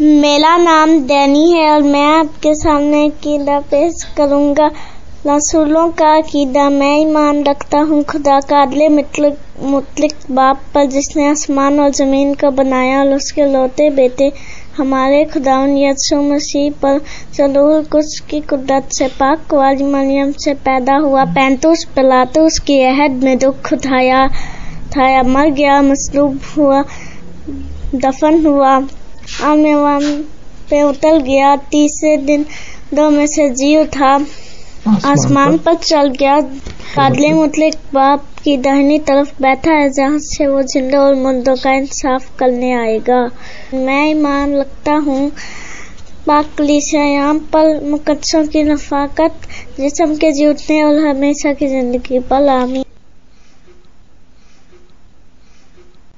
मेरा नाम डैनी है और मैं आपके सामने कीदा पेश करूँगा। रसूलों का कीदा मैं ईमान रखता हूँ। खुदा का अदले मुतलिक बाप पर जिसने आसमान और ज़मीन को बनाया और उसके लौते बेटे हमारे खुदाउन यसु मसीह पर जलूल कुछ की कुदरत से पाक वाली मरियम से पैदा हुआ पैंतुस पिलातुस की अहद में दुख उठाया उठाया मर गया, मसलूब हुआ, दफन हुआ। आमेवाम पे उतर गया तीसरे दिन दो में से जी उठा आसमान पर चल गया। कादले मुतलिक बाप की दाहिनी तरफ़ बैठा है जहाँ से वो जिंदे और मुर्दों का इंसाफ करने आएगा। मैं ईमान लगता हूँ। पाकलीशायाम पर मुकदसों की नफाकत जिसम के जीतने और हमेशा की ज़िंदगी पर आमीन।